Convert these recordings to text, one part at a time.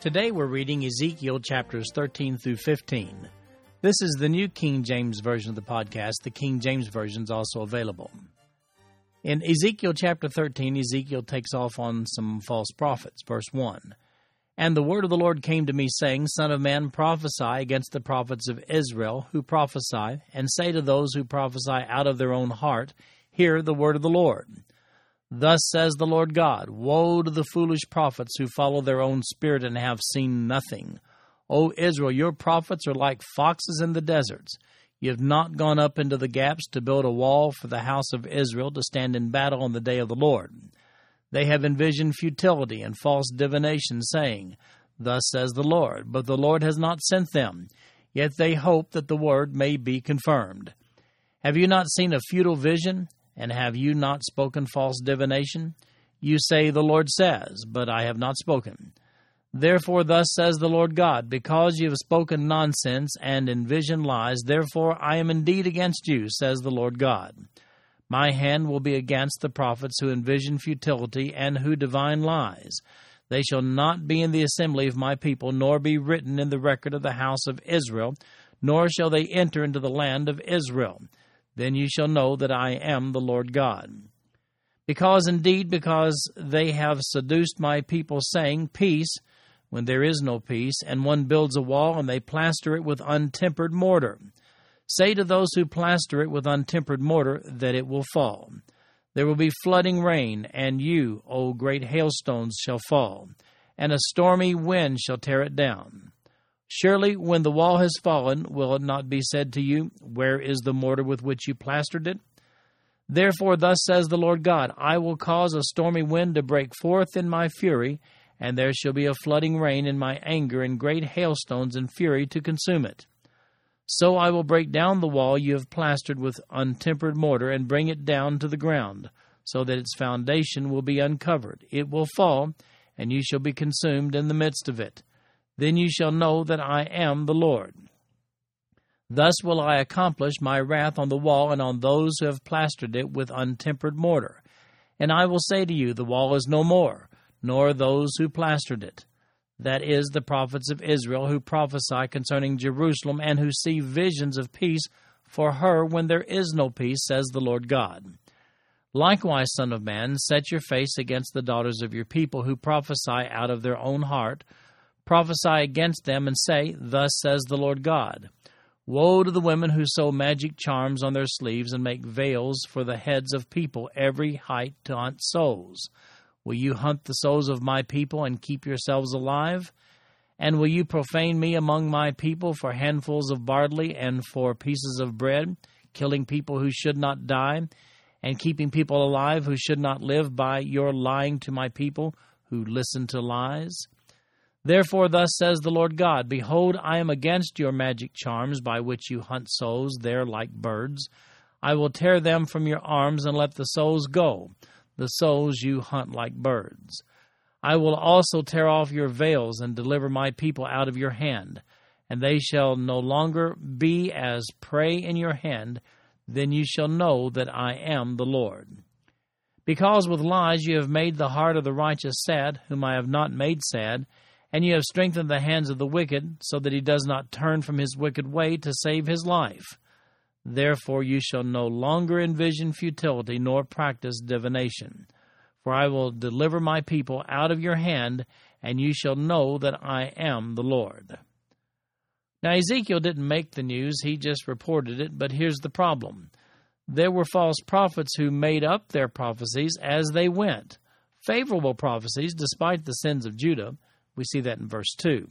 Today we're reading Ezekiel chapters 13 through 15. This is the New King James Version of the podcast. The King James Version is also available. In Ezekiel chapter 13, Ezekiel takes off on some false prophets. Verse 1. And the word of the Lord came to me, saying, Son of man, prophesy against the prophets of Israel who prophesy, and say to those who prophesy out of their own heart, Hear the word of the Lord. Thus says the Lord God Woe to the foolish prophets who follow their own spirit and have seen nothing. O Israel, your prophets are like foxes in the deserts. You have not gone up into the gaps to build a wall for the house of Israel to stand in battle on the day of the Lord. They have envisioned futility and false divination, saying, Thus says the Lord, but the Lord has not sent them. Yet they hope that the word may be confirmed. Have you not seen a futile vision? And have you not spoken false divination? You say, The Lord says, but I have not spoken. Therefore, thus says the Lord God, because you have spoken nonsense and envisioned lies, therefore I am indeed against you, says the Lord God. My hand will be against the prophets who envision futility and who divine lies. They shall not be in the assembly of my people, nor be written in the record of the house of Israel, nor shall they enter into the land of Israel. Then you shall know that I am the Lord God. Because indeed, because they have seduced my people, saying, Peace, when there is no peace, and one builds a wall, and they plaster it with untempered mortar. Say to those who plaster it with untempered mortar that it will fall. There will be flooding rain, and you, O great hailstones, shall fall, and a stormy wind shall tear it down. Surely, when the wall has fallen, will it not be said to you, Where is the mortar with which you plastered it? Therefore, thus says the Lord God I will cause a stormy wind to break forth in my fury, and there shall be a flooding rain in my anger, and great hailstones and fury to consume it. So I will break down the wall you have plastered with untempered mortar, and bring it down to the ground, so that its foundation will be uncovered. It will fall, and you shall be consumed in the midst of it. Then you shall know that I am the Lord. Thus will I accomplish my wrath on the wall and on those who have plastered it with untempered mortar. And I will say to you, The wall is no more, nor those who plastered it that is, the prophets of Israel who prophesy concerning Jerusalem and who see visions of peace for her when there is no peace, says the Lord God. Likewise, Son of Man, set your face against the daughters of your people who prophesy out of their own heart. Prophesy against them and say, Thus says the Lord God. Woe to the women who sew magic charms on their sleeves and make veils for the heads of people every height to hunt souls. Will you hunt the souls of my people and keep yourselves alive? And will you profane me among my people for handfuls of barley and for pieces of bread, killing people who should not die, and keeping people alive who should not live by your lying to my people who listen to lies? Therefore, thus says the Lord God Behold, I am against your magic charms by which you hunt souls there like birds. I will tear them from your arms and let the souls go the souls you hunt like birds. I will also tear off your veils and deliver my people out of your hand, and they shall no longer be as prey in your hand. Then you shall know that I am the Lord. Because with lies you have made the heart of the righteous sad, whom I have not made sad, and you have strengthened the hands of the wicked, so that he does not turn from his wicked way to save his life. Therefore you shall no longer envision futility nor practice divination. For I will deliver my people out of your hand, and you shall know that I am the Lord. Now, Ezekiel didn't make the news, he just reported it, but here's the problem. There were false prophets who made up their prophecies as they went. Favorable prophecies, despite the sins of Judah. We see that in verse 2.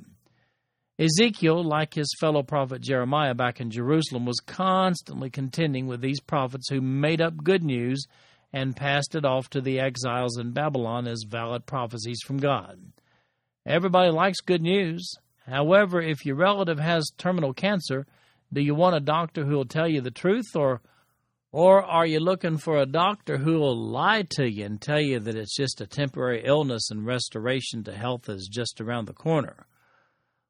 Ezekiel, like his fellow prophet Jeremiah back in Jerusalem, was constantly contending with these prophets who made up good news and passed it off to the exiles in Babylon as valid prophecies from God. Everybody likes good news. However, if your relative has terminal cancer, do you want a doctor who will tell you the truth or or are you looking for a doctor who will lie to you and tell you that it's just a temporary illness and restoration to health is just around the corner?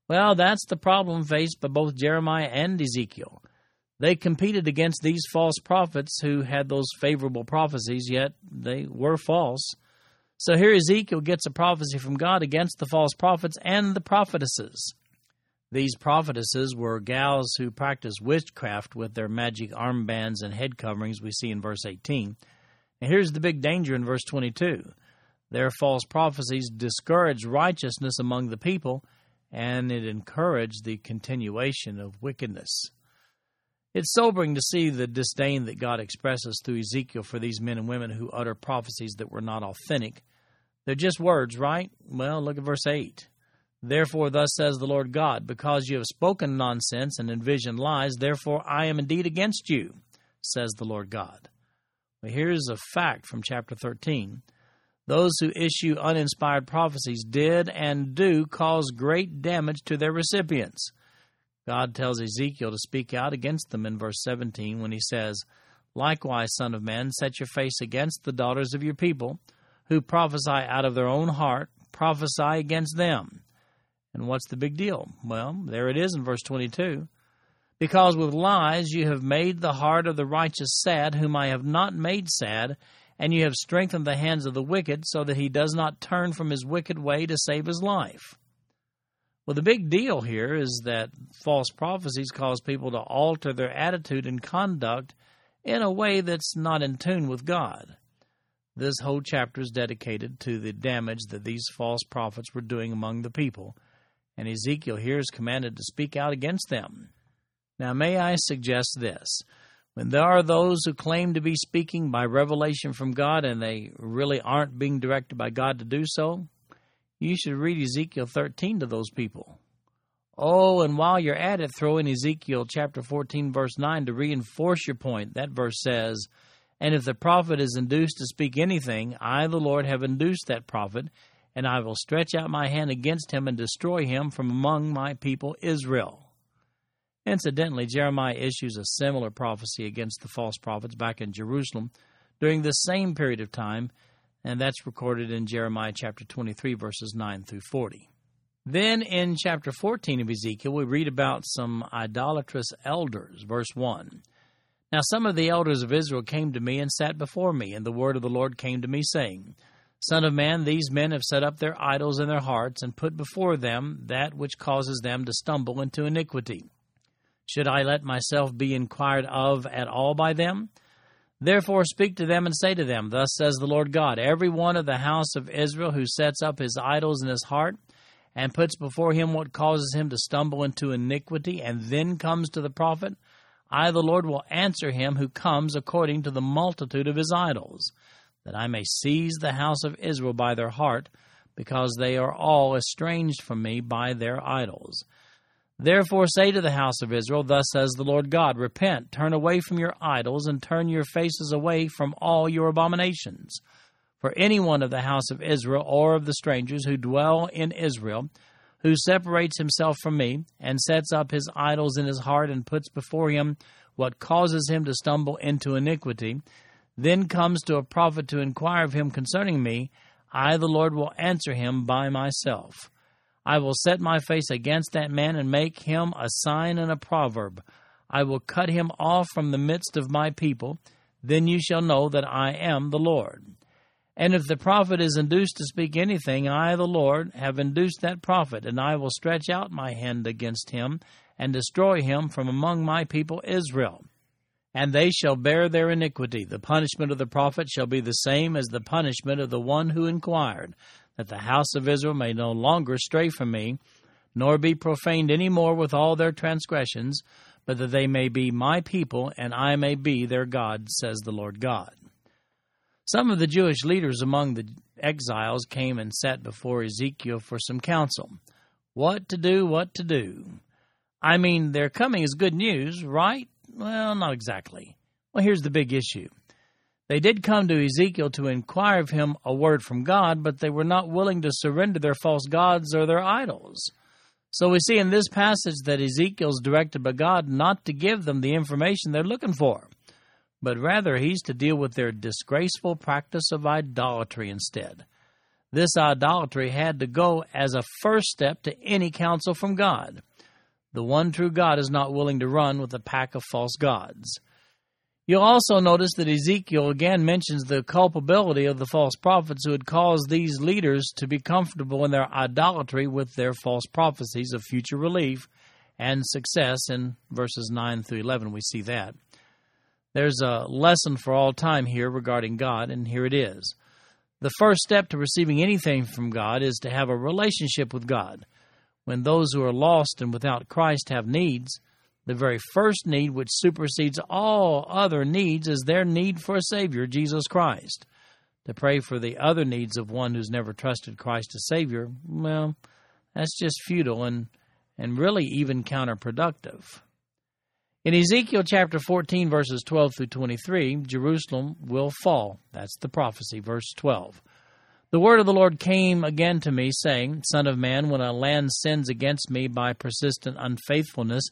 Well, that's the problem faced by both Jeremiah and Ezekiel. They competed against these false prophets who had those favorable prophecies, yet they were false. So here Ezekiel gets a prophecy from God against the false prophets and the prophetesses. These prophetesses were gals who practiced witchcraft with their magic armbands and head coverings, we see in verse 18. And here's the big danger in verse 22 their false prophecies discouraged righteousness among the people, and it encouraged the continuation of wickedness. It's sobering to see the disdain that God expresses through Ezekiel for these men and women who utter prophecies that were not authentic. They're just words, right? Well, look at verse 8. Therefore, thus says the Lord God, because you have spoken nonsense and envisioned lies, therefore I am indeed against you, says the Lord God. Well, here's a fact from chapter 13. Those who issue uninspired prophecies did and do cause great damage to their recipients. God tells Ezekiel to speak out against them in verse 17 when he says, Likewise, Son of Man, set your face against the daughters of your people, who prophesy out of their own heart, prophesy against them. And what's the big deal? Well, there it is in verse 22. Because with lies you have made the heart of the righteous sad, whom I have not made sad, and you have strengthened the hands of the wicked, so that he does not turn from his wicked way to save his life. Well, the big deal here is that false prophecies cause people to alter their attitude and conduct in a way that's not in tune with God. This whole chapter is dedicated to the damage that these false prophets were doing among the people, and Ezekiel here is commanded to speak out against them. Now, may I suggest this? When there are those who claim to be speaking by revelation from God and they really aren't being directed by God to do so, you should read Ezekiel 13 to those people. Oh, and while you're at it, throw in Ezekiel chapter 14, verse 9 to reinforce your point. That verse says, And if the prophet is induced to speak anything, I, the Lord, have induced that prophet, and I will stretch out my hand against him and destroy him from among my people Israel. Incidentally, Jeremiah issues a similar prophecy against the false prophets back in Jerusalem during the same period of time and that's recorded in Jeremiah chapter 23, verses 9 through 40. Then in chapter 14 of Ezekiel, we read about some idolatrous elders, verse 1. Now some of the elders of Israel came to me and sat before me, and the word of the Lord came to me, saying, Son of man, these men have set up their idols in their hearts, and put before them that which causes them to stumble into iniquity. Should I let myself be inquired of at all by them? Therefore speak to them and say to them, Thus says the Lord God, Every one of the house of Israel who sets up his idols in his heart, and puts before him what causes him to stumble into iniquity, and then comes to the prophet, I the Lord will answer him who comes according to the multitude of his idols, that I may seize the house of Israel by their heart, because they are all estranged from me by their idols. Therefore say to the house of Israel, Thus says the Lord God, Repent, turn away from your idols, and turn your faces away from all your abominations. For any one of the house of Israel, or of the strangers who dwell in Israel, who separates himself from me, and sets up his idols in his heart, and puts before him what causes him to stumble into iniquity, then comes to a prophet to inquire of him concerning me, I, the Lord, will answer him by myself. I will set my face against that man and make him a sign and a proverb. I will cut him off from the midst of my people. Then you shall know that I am the Lord. And if the prophet is induced to speak anything, I, the Lord, have induced that prophet, and I will stretch out my hand against him and destroy him from among my people Israel. And they shall bear their iniquity. The punishment of the prophet shall be the same as the punishment of the one who inquired that the house of Israel may no longer stray from me, nor be profaned any more with all their transgressions, but that they may be my people, and I may be their God, says the Lord God. Some of the Jewish leaders among the exiles came and sat before Ezekiel for some counsel. What to do, what to do. I mean, their coming is good news, right? Well, not exactly. Well, here's the big issue. They did come to Ezekiel to inquire of him a word from God, but they were not willing to surrender their false gods or their idols. So we see in this passage that Ezekiel's directed by God not to give them the information they're looking for, but rather he's to deal with their disgraceful practice of idolatry instead. This idolatry had to go as a first step to any counsel from God. The one true God is not willing to run with a pack of false gods. You'll also notice that Ezekiel again mentions the culpability of the false prophets who had caused these leaders to be comfortable in their idolatry with their false prophecies of future relief and success. In verses 9 through 11, we see that. There's a lesson for all time here regarding God, and here it is. The first step to receiving anything from God is to have a relationship with God. When those who are lost and without Christ have needs, the very first need, which supersedes all other needs, is their need for a Savior, Jesus Christ. To pray for the other needs of one who's never trusted Christ as Savior, well, that's just futile and, and really even counterproductive. In Ezekiel chapter 14, verses 12 through 23, Jerusalem will fall. That's the prophecy, verse 12. The word of the Lord came again to me, saying, Son of man, when a land sins against me by persistent unfaithfulness,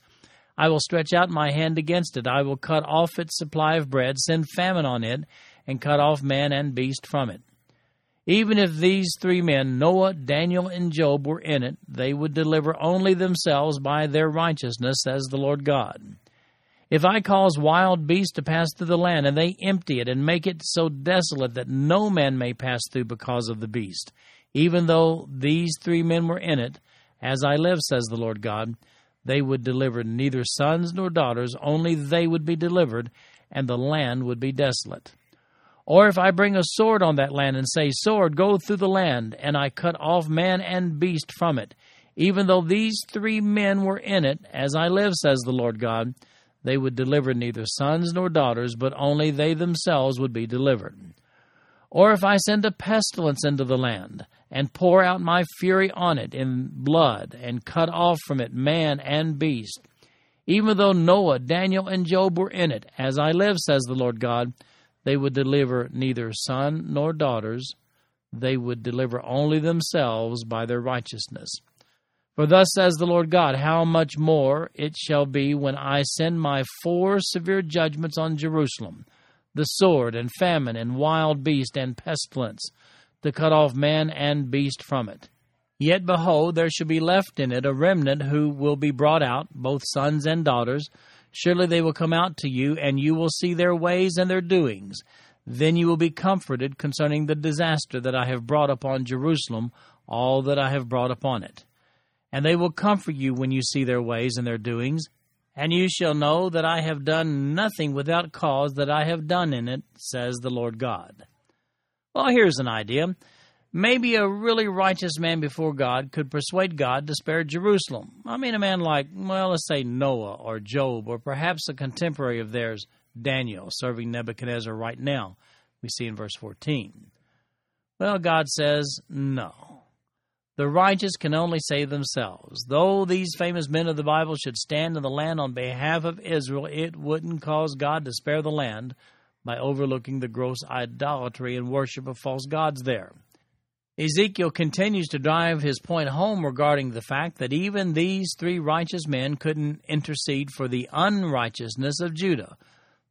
I will stretch out my hand against it. I will cut off its supply of bread, send famine on it, and cut off man and beast from it. Even if these three men, Noah, Daniel, and Job, were in it, they would deliver only themselves by their righteousness, says the Lord God. If I cause wild beasts to pass through the land, and they empty it and make it so desolate that no man may pass through because of the beast, even though these three men were in it, as I live, says the Lord God, they would deliver neither sons nor daughters, only they would be delivered, and the land would be desolate. Or if I bring a sword on that land and say, Sword, go through the land, and I cut off man and beast from it, even though these three men were in it, as I live, says the Lord God, they would deliver neither sons nor daughters, but only they themselves would be delivered. Or if I send a pestilence into the land, and pour out my fury on it in blood, and cut off from it man and beast. Even though Noah, Daniel, and Job were in it, as I live, says the Lord God, they would deliver neither son nor daughters, they would deliver only themselves by their righteousness. For thus says the Lord God, how much more it shall be when I send my four severe judgments on Jerusalem the sword, and famine, and wild beast, and pestilence to cut off man and beast from it. Yet behold, there shall be left in it a remnant who will be brought out, both sons and daughters. Surely they will come out to you, and you will see their ways and their doings. Then you will be comforted concerning the disaster that I have brought upon Jerusalem, all that I have brought upon it. And they will comfort you when you see their ways and their doings, and you shall know that I have done nothing without cause that I have done in it, says the Lord God. Well, here's an idea. Maybe a really righteous man before God could persuade God to spare Jerusalem. I mean, a man like, well, let's say Noah or Job, or perhaps a contemporary of theirs, Daniel, serving Nebuchadnezzar right now. We see in verse 14. Well, God says, no. The righteous can only save themselves. Though these famous men of the Bible should stand in the land on behalf of Israel, it wouldn't cause God to spare the land by overlooking the gross idolatry and worship of false gods there. Ezekiel continues to drive his point home regarding the fact that even these three righteous men couldn't intercede for the unrighteousness of Judah.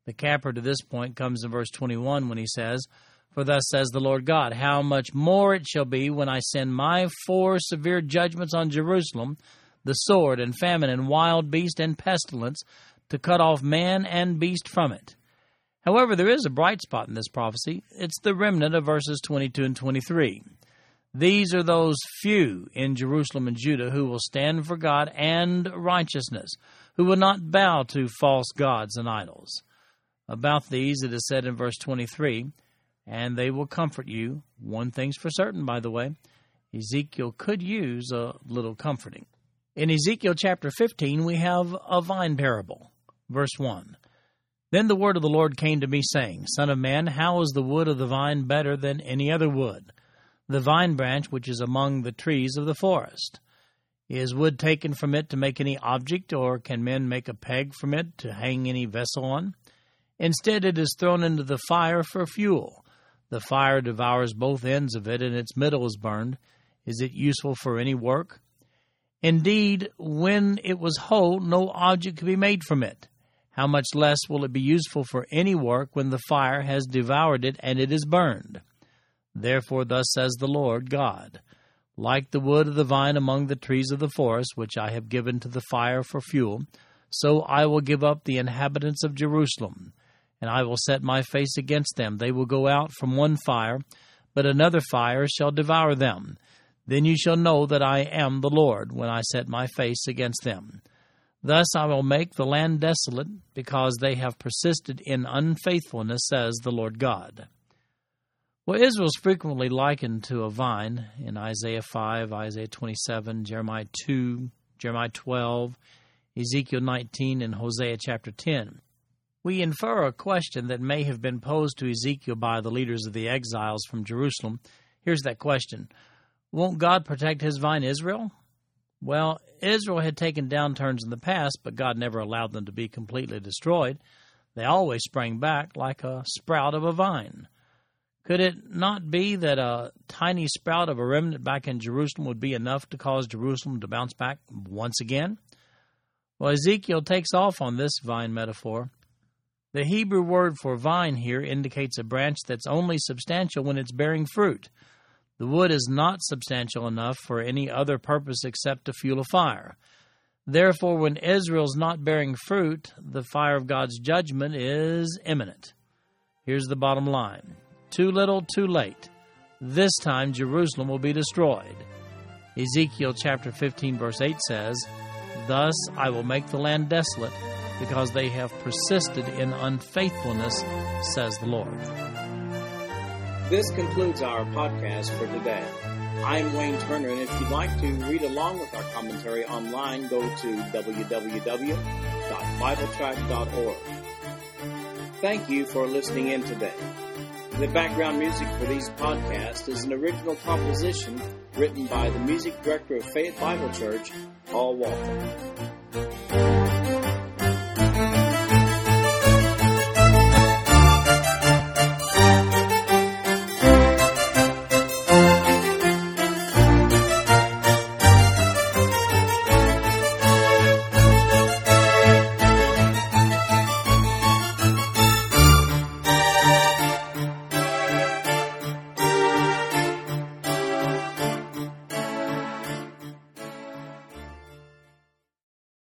The capper to this point comes in verse 21 when he says, For thus says the Lord God, How much more it shall be when I send my four severe judgments on Jerusalem, the sword and famine and wild beast and pestilence, to cut off man and beast from it. However, there is a bright spot in this prophecy. It's the remnant of verses 22 and 23. These are those few in Jerusalem and Judah who will stand for God and righteousness, who will not bow to false gods and idols. About these it is said in verse 23 and they will comfort you. One thing's for certain, by the way Ezekiel could use a little comforting. In Ezekiel chapter 15, we have a vine parable. Verse 1 then the word of the Lord came to me, saying, Son of man, how is the wood of the vine better than any other wood? The vine branch which is among the trees of the forest. Is wood taken from it to make any object, or can men make a peg from it to hang any vessel on? Instead, it is thrown into the fire for fuel. The fire devours both ends of it, and its middle is burned. Is it useful for any work? Indeed, when it was whole, no object could be made from it. How much less will it be useful for any work when the fire has devoured it and it is burned? Therefore, thus says the Lord God Like the wood of the vine among the trees of the forest, which I have given to the fire for fuel, so I will give up the inhabitants of Jerusalem, and I will set my face against them. They will go out from one fire, but another fire shall devour them. Then you shall know that I am the Lord, when I set my face against them. Thus I will make the land desolate, because they have persisted in unfaithfulness, says the Lord God. Well, Israel is frequently likened to a vine in Isaiah 5, Isaiah 27, Jeremiah 2, Jeremiah 12, Ezekiel 19, and Hosea chapter 10. We infer a question that may have been posed to Ezekiel by the leaders of the exiles from Jerusalem. Here's that question Won't God protect his vine Israel? Well, Israel had taken downturns in the past, but God never allowed them to be completely destroyed. They always sprang back like a sprout of a vine. Could it not be that a tiny sprout of a remnant back in Jerusalem would be enough to cause Jerusalem to bounce back once again? Well, Ezekiel takes off on this vine metaphor. The Hebrew word for vine here indicates a branch that's only substantial when it's bearing fruit. The wood is not substantial enough for any other purpose except to fuel a fire. Therefore, when Israel's not bearing fruit, the fire of God's judgment is imminent. Here's the bottom line too little, too late. This time Jerusalem will be destroyed. Ezekiel chapter 15, verse 8 says, Thus I will make the land desolate, because they have persisted in unfaithfulness, says the Lord. This concludes our podcast for today. I'm Wayne Turner, and if you'd like to read along with our commentary online, go to www.bibletrack.org. Thank you for listening in today. The background music for these podcasts is an original composition written by the music director of Fayette Bible Church, Paul Walker.